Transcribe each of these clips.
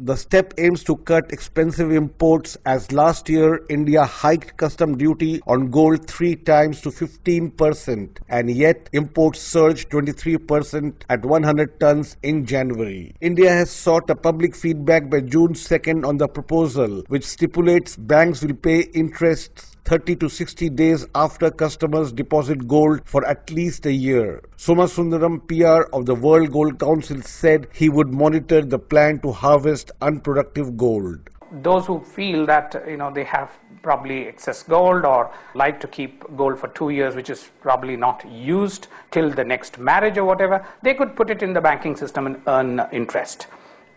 The step aims to cut expensive imports as last year India hiked custom duty on gold three times to 15% and yet imports surged 23% at 100 tons in January. India has sought a public feedback by June 2nd on the proposal which stipulates banks will pay interest 30 to 60 days after customers deposit gold for at least a year. Somasundaram, PR of the World Gold Council, said he would monitor the plan to harvest unproductive gold. Those who feel that you know they have probably excess gold or like to keep gold for two years, which is probably not used till the next marriage or whatever, they could put it in the banking system and earn interest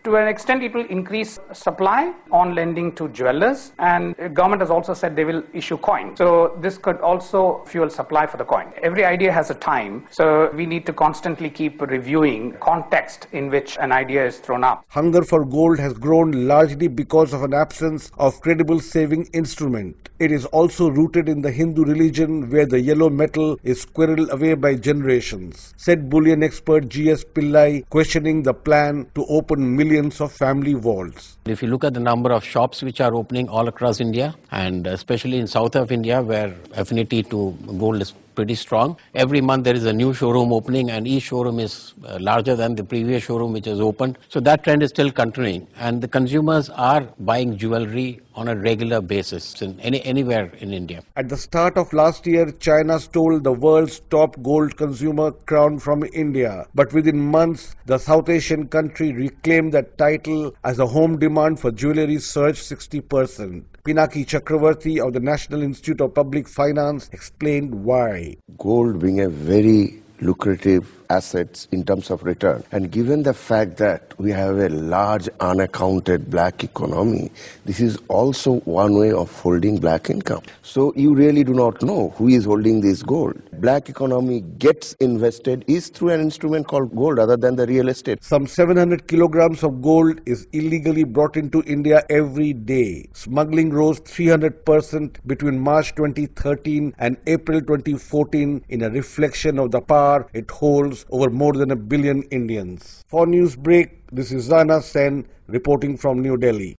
to an extent it will increase supply on lending to jewelers and government has also said they will issue coin. So this could also fuel supply for the coin. Every idea has a time so we need to constantly keep reviewing context in which an idea is thrown up. Hunger for gold has grown largely because of an absence of credible saving instrument. It is also rooted in the hindu religion where the yellow metal is squirreled away by generations said bullion expert gs pillai questioning the plan to open millions of family walls. If you look at the number of shops which are opening all across India, and especially in south of India, where affinity to gold is pretty strong. Every month there is a new showroom opening and each showroom is uh, larger than the previous showroom which is opened. So that trend is still continuing and the consumers are buying jewelry on a regular basis in any, anywhere in India. At the start of last year, China stole the world's top gold consumer crown from India. But within months, the South Asian country reclaimed that title as the home demand for jewelry surged 60%. Pinaki Chakravarti of the National Institute of Public Finance explained why. Gold being a very lucrative assets in terms of return. And given the fact that we have a large unaccounted black economy, this is also one way of holding black income. So you really do not know who is holding this gold. Black economy gets invested is through an instrument called gold other than the real estate. Some 700 kilograms of gold is illegally brought into India every day. Smuggling rose 300% between March 2013 and April 2014 in a reflection of the power it holds over more than a billion Indians. For Newsbreak, this is Rana Sen reporting from New Delhi.